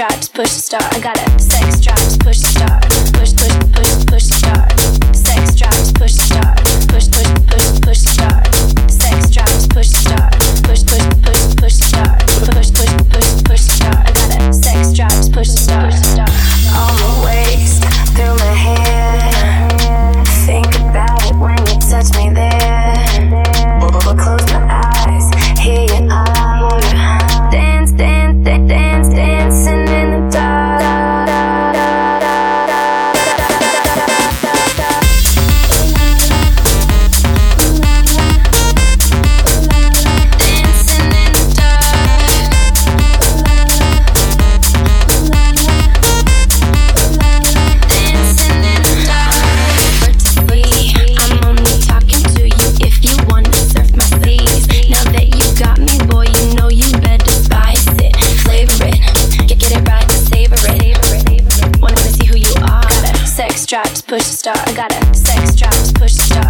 drives push the start. I got it sex drives push the start. drops, push start. I got a sex drops, push start.